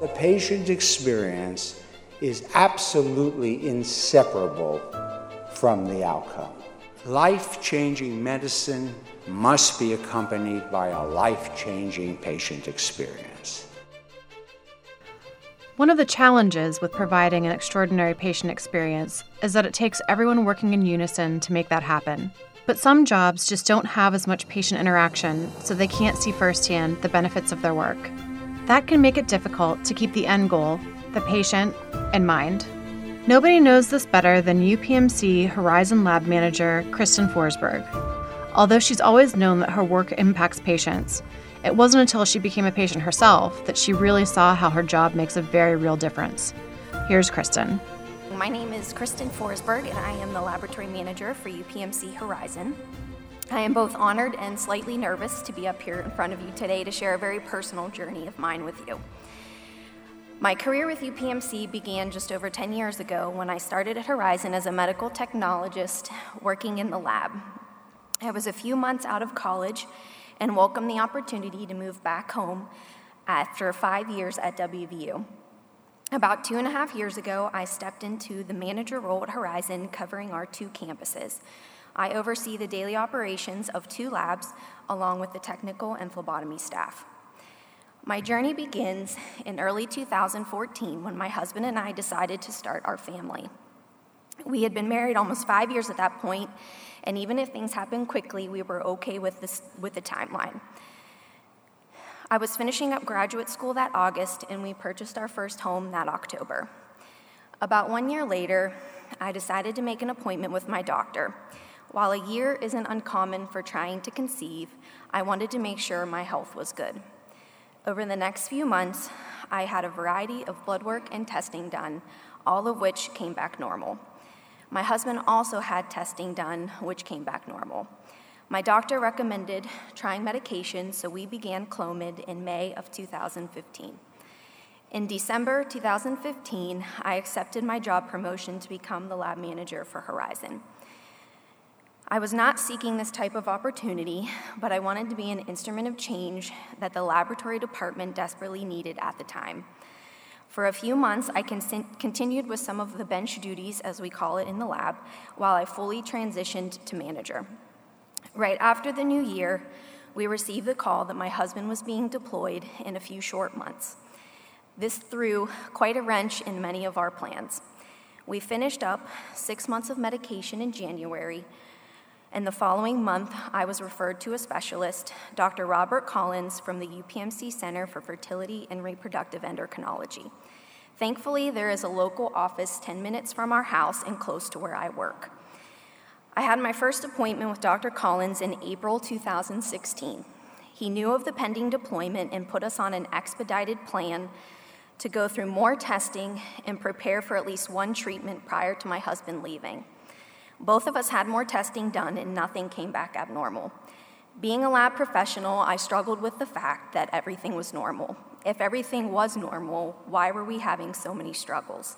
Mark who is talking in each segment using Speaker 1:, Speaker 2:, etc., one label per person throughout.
Speaker 1: The patient experience is absolutely inseparable from the outcome. Life changing medicine must be accompanied by a life changing patient experience.
Speaker 2: One of the challenges with providing an extraordinary patient experience is that it takes everyone working in unison to make that happen. But some jobs just don't have as much patient interaction, so they can't see firsthand the benefits of their work. That can make it difficult to keep the end goal, the patient, in mind. Nobody knows this better than UPMC Horizon Lab Manager Kristin Forsberg. Although she's always known that her work impacts patients, it wasn't until she became a patient herself that she really saw how her job makes a very real difference. Here's Kristin.
Speaker 3: My name is Kristin Forsberg, and I am the laboratory manager for UPMC Horizon. I am both honored and slightly nervous to be up here in front of you today to share a very personal journey of mine with you. My career with UPMC began just over 10 years ago when I started at Horizon as a medical technologist working in the lab. I was a few months out of college and welcomed the opportunity to move back home after five years at WVU. About two and a half years ago, I stepped into the manager role at Horizon covering our two campuses. I oversee the daily operations of two labs along with the technical and phlebotomy staff. My journey begins in early 2014 when my husband and I decided to start our family. We had been married almost five years at that point, and even if things happened quickly, we were okay with, this, with the timeline. I was finishing up graduate school that August, and we purchased our first home that October. About one year later, I decided to make an appointment with my doctor. While a year isn't uncommon for trying to conceive, I wanted to make sure my health was good. Over the next few months, I had a variety of blood work and testing done, all of which came back normal. My husband also had testing done, which came back normal. My doctor recommended trying medication, so we began Clomid in May of 2015. In December 2015, I accepted my job promotion to become the lab manager for Horizon. I was not seeking this type of opportunity, but I wanted to be an instrument of change that the laboratory department desperately needed at the time. For a few months, I con- continued with some of the bench duties, as we call it in the lab, while I fully transitioned to manager. Right after the new year, we received the call that my husband was being deployed in a few short months. This threw quite a wrench in many of our plans. We finished up six months of medication in January, and the following month, I was referred to a specialist, Dr. Robert Collins from the UPMC Center for Fertility and Reproductive Endocrinology. Thankfully, there is a local office 10 minutes from our house and close to where I work. I had my first appointment with Dr. Collins in April 2016. He knew of the pending deployment and put us on an expedited plan to go through more testing and prepare for at least one treatment prior to my husband leaving. Both of us had more testing done and nothing came back abnormal. Being a lab professional, I struggled with the fact that everything was normal. If everything was normal, why were we having so many struggles?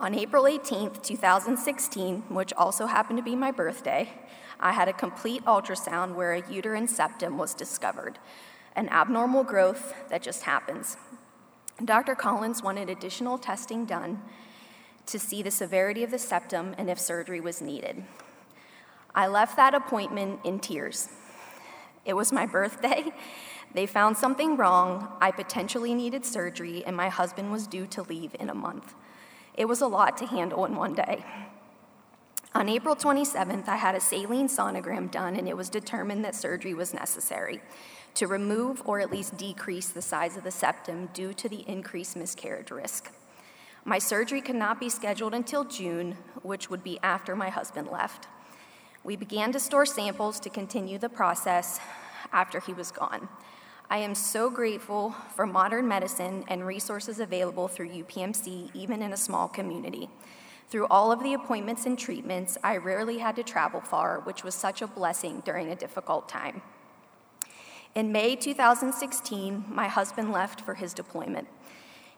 Speaker 3: On April 18th, 2016, which also happened to be my birthday, I had a complete ultrasound where a uterine septum was discovered, an abnormal growth that just happens. Dr. Collins wanted additional testing done to see the severity of the septum and if surgery was needed. I left that appointment in tears. It was my birthday. They found something wrong. I potentially needed surgery, and my husband was due to leave in a month. It was a lot to handle in one day. On April 27th, I had a saline sonogram done, and it was determined that surgery was necessary to remove or at least decrease the size of the septum due to the increased miscarriage risk. My surgery could not be scheduled until June, which would be after my husband left. We began to store samples to continue the process after he was gone. I am so grateful for modern medicine and resources available through UPMC, even in a small community. Through all of the appointments and treatments, I rarely had to travel far, which was such a blessing during a difficult time. In May 2016, my husband left for his deployment.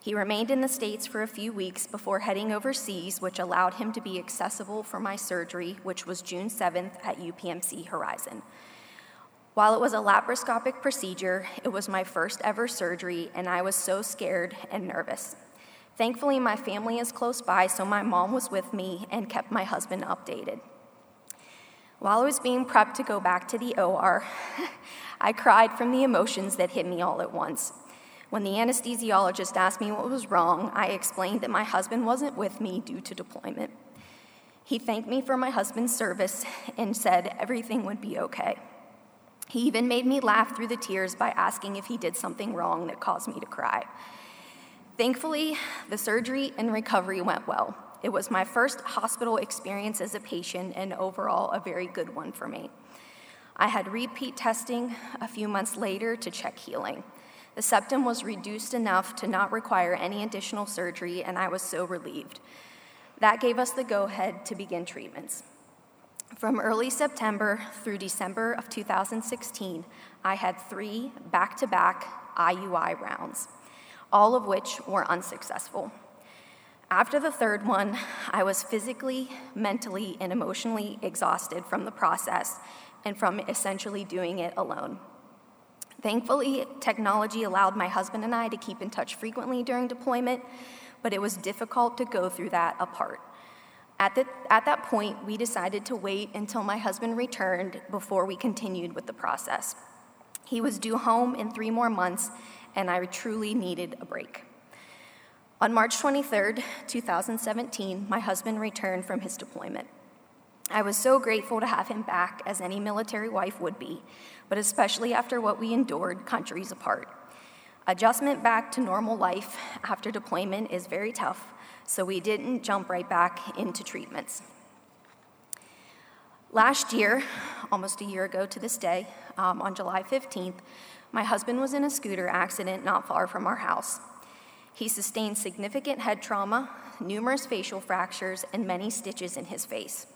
Speaker 3: He remained in the States for a few weeks before heading overseas, which allowed him to be accessible for my surgery, which was June 7th at UPMC Horizon. While it was a laparoscopic procedure, it was my first ever surgery, and I was so scared and nervous. Thankfully, my family is close by, so my mom was with me and kept my husband updated. While I was being prepped to go back to the OR, I cried from the emotions that hit me all at once. When the anesthesiologist asked me what was wrong, I explained that my husband wasn't with me due to deployment. He thanked me for my husband's service and said everything would be okay. He even made me laugh through the tears by asking if he did something wrong that caused me to cry. Thankfully, the surgery and recovery went well. It was my first hospital experience as a patient and overall a very good one for me. I had repeat testing a few months later to check healing. The septum was reduced enough to not require any additional surgery, and I was so relieved. That gave us the go ahead to begin treatments. From early September through December of 2016, I had three back to back IUI rounds all of which were unsuccessful. After the third one, I was physically, mentally, and emotionally exhausted from the process and from essentially doing it alone. Thankfully, technology allowed my husband and I to keep in touch frequently during deployment, but it was difficult to go through that apart. At, the, at that point, we decided to wait until my husband returned before we continued with the process. He was due home in three more months, and I truly needed a break. On March 23, 2017, my husband returned from his deployment. I was so grateful to have him back, as any military wife would be, but especially after what we endured countries apart. Adjustment back to normal life after deployment is very tough, so we didn't jump right back into treatments. Last year, almost a year ago to this day, um, on July 15th, my husband was in a scooter accident not far from our house. He sustained significant head trauma, numerous facial fractures, and many stitches in his face.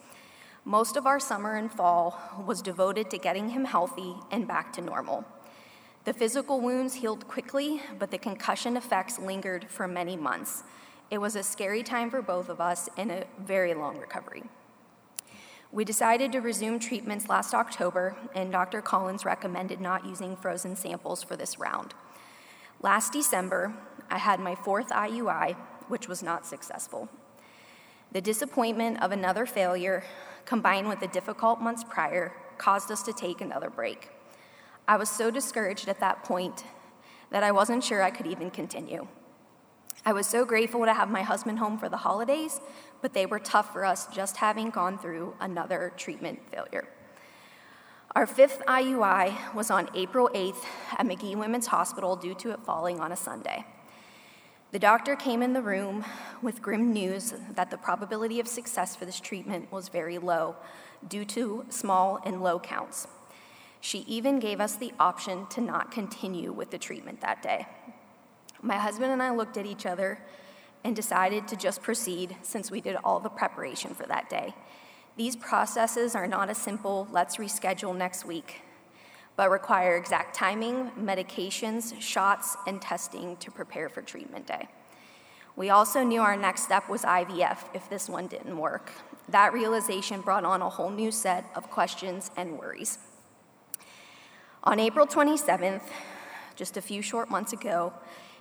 Speaker 3: Most of our summer and fall was devoted to getting him healthy and back to normal. The physical wounds healed quickly, but the concussion effects lingered for many months. It was a scary time for both of us and a very long recovery. We decided to resume treatments last October, and Dr. Collins recommended not using frozen samples for this round. Last December, I had my fourth IUI, which was not successful. The disappointment of another failure, combined with the difficult months prior, caused us to take another break. I was so discouraged at that point that I wasn't sure I could even continue. I was so grateful to have my husband home for the holidays, but they were tough for us just having gone through another treatment failure. Our fifth IUI was on April 8th at Magee Women's Hospital due to it falling on a Sunday. The doctor came in the room with grim news that the probability of success for this treatment was very low due to small and low counts. She even gave us the option to not continue with the treatment that day. My husband and I looked at each other and decided to just proceed since we did all the preparation for that day. These processes are not a simple, let's reschedule next week, but require exact timing, medications, shots, and testing to prepare for treatment day. We also knew our next step was IVF if this one didn't work. That realization brought on a whole new set of questions and worries. On April 27th, just a few short months ago,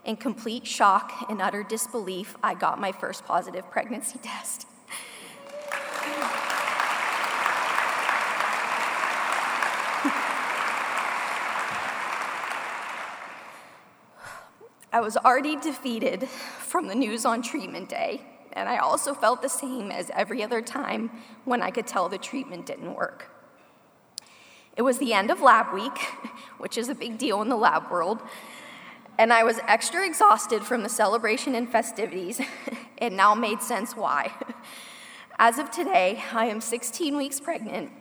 Speaker 3: in complete shock and utter disbelief, I got my first positive pregnancy test. I was already defeated from the news on treatment day, and I also felt the same as every other time when I could tell the treatment didn't work. It was the end of lab week, which is a big deal in the lab world, and I was extra exhausted from the celebration and festivities. it now made sense why. As of today, I am 16 weeks pregnant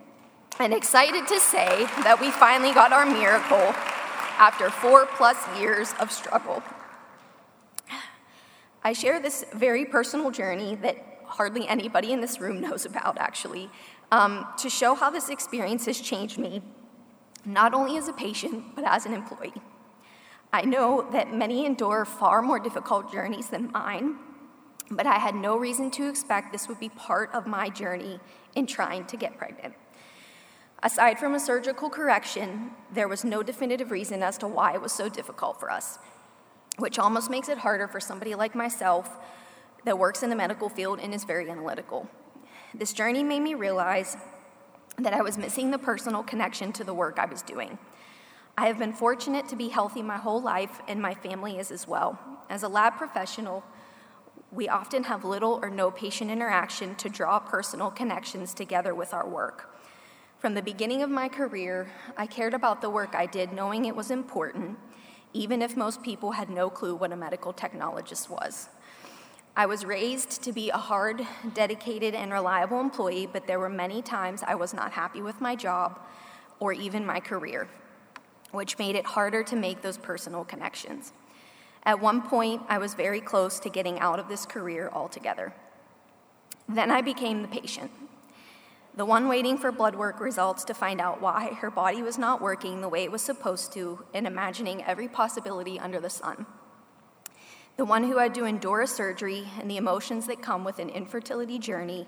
Speaker 3: and excited to say that we finally got our miracle after four plus years of struggle. I share this very personal journey that hardly anybody in this room knows about, actually, um, to show how this experience has changed me, not only as a patient, but as an employee. I know that many endure far more difficult journeys than mine, but I had no reason to expect this would be part of my journey in trying to get pregnant. Aside from a surgical correction, there was no definitive reason as to why it was so difficult for us, which almost makes it harder for somebody like myself that works in the medical field and is very analytical. This journey made me realize that I was missing the personal connection to the work I was doing. I have been fortunate to be healthy my whole life, and my family is as well. As a lab professional, we often have little or no patient interaction to draw personal connections together with our work. From the beginning of my career, I cared about the work I did knowing it was important, even if most people had no clue what a medical technologist was. I was raised to be a hard, dedicated, and reliable employee, but there were many times I was not happy with my job or even my career, which made it harder to make those personal connections. At one point, I was very close to getting out of this career altogether. Then I became the patient the one waiting for blood work results to find out why her body was not working the way it was supposed to, and imagining every possibility under the sun. The one who had to endure a surgery and the emotions that come with an infertility journey,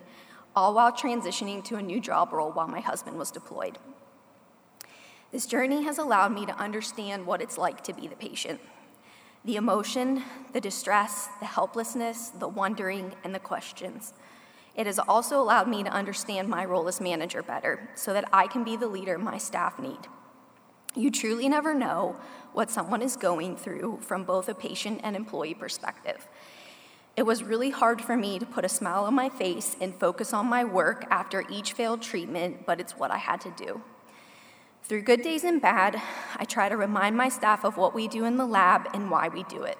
Speaker 3: all while transitioning to a new job role while my husband was deployed. This journey has allowed me to understand what it's like to be the patient the emotion, the distress, the helplessness, the wondering, and the questions. It has also allowed me to understand my role as manager better so that I can be the leader my staff need. You truly never know what someone is going through from both a patient and employee perspective. It was really hard for me to put a smile on my face and focus on my work after each failed treatment, but it's what I had to do. Through good days and bad, I try to remind my staff of what we do in the lab and why we do it.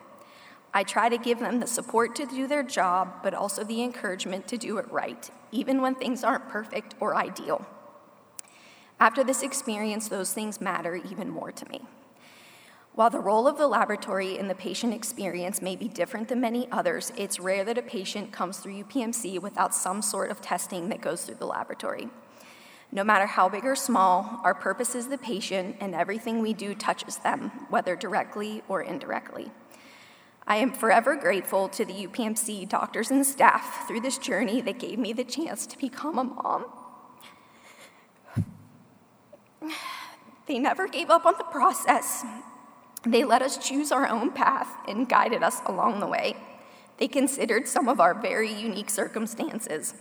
Speaker 3: I try to give them the support to do their job, but also the encouragement to do it right, even when things aren't perfect or ideal. After this experience, those things matter even more to me. While the role of the laboratory in the patient experience may be different than many others, it's rare that a patient comes through UPMC without some sort of testing that goes through the laboratory. No matter how big or small, our purpose is the patient, and everything we do touches them, whether directly or indirectly. I am forever grateful to the UPMC doctors and staff through this journey that gave me the chance to become a mom. They never gave up on the process. They let us choose our own path and guided us along the way. They considered some of our very unique circumstances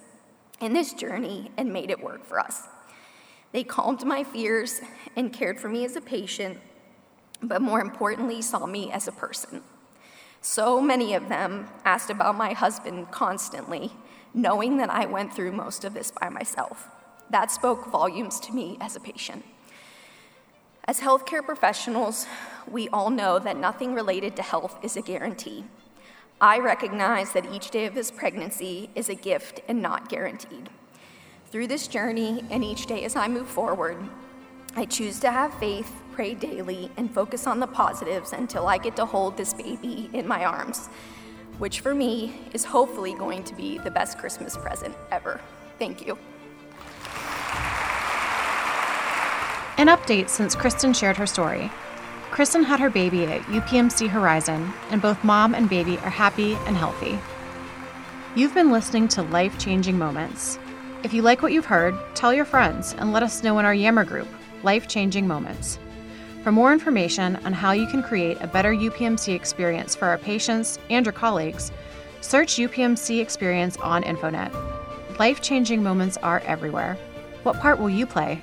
Speaker 3: in this journey and made it work for us. They calmed my fears and cared for me as a patient, but more importantly, saw me as a person. So many of them asked about my husband constantly, knowing that I went through most of this by myself. That spoke volumes to me as a patient. As healthcare professionals, we all know that nothing related to health is a guarantee. I recognize that each day of this pregnancy is a gift and not guaranteed. Through this journey and each day as I move forward, I choose to have faith, pray daily, and focus on the positives until I get to hold this baby in my arms, which for me is hopefully going to be the best Christmas present ever. Thank you.
Speaker 2: An update since Kristin shared her story. Kristin had her baby at UPMC Horizon, and both mom and baby are happy and healthy. You've been listening to Life Changing Moments. If you like what you've heard, tell your friends and let us know in our Yammer group life changing moments. For more information on how you can create a better UPMC experience for our patients and your colleagues, search UPMC Experience on InfoNet. Life changing moments are everywhere. What part will you play?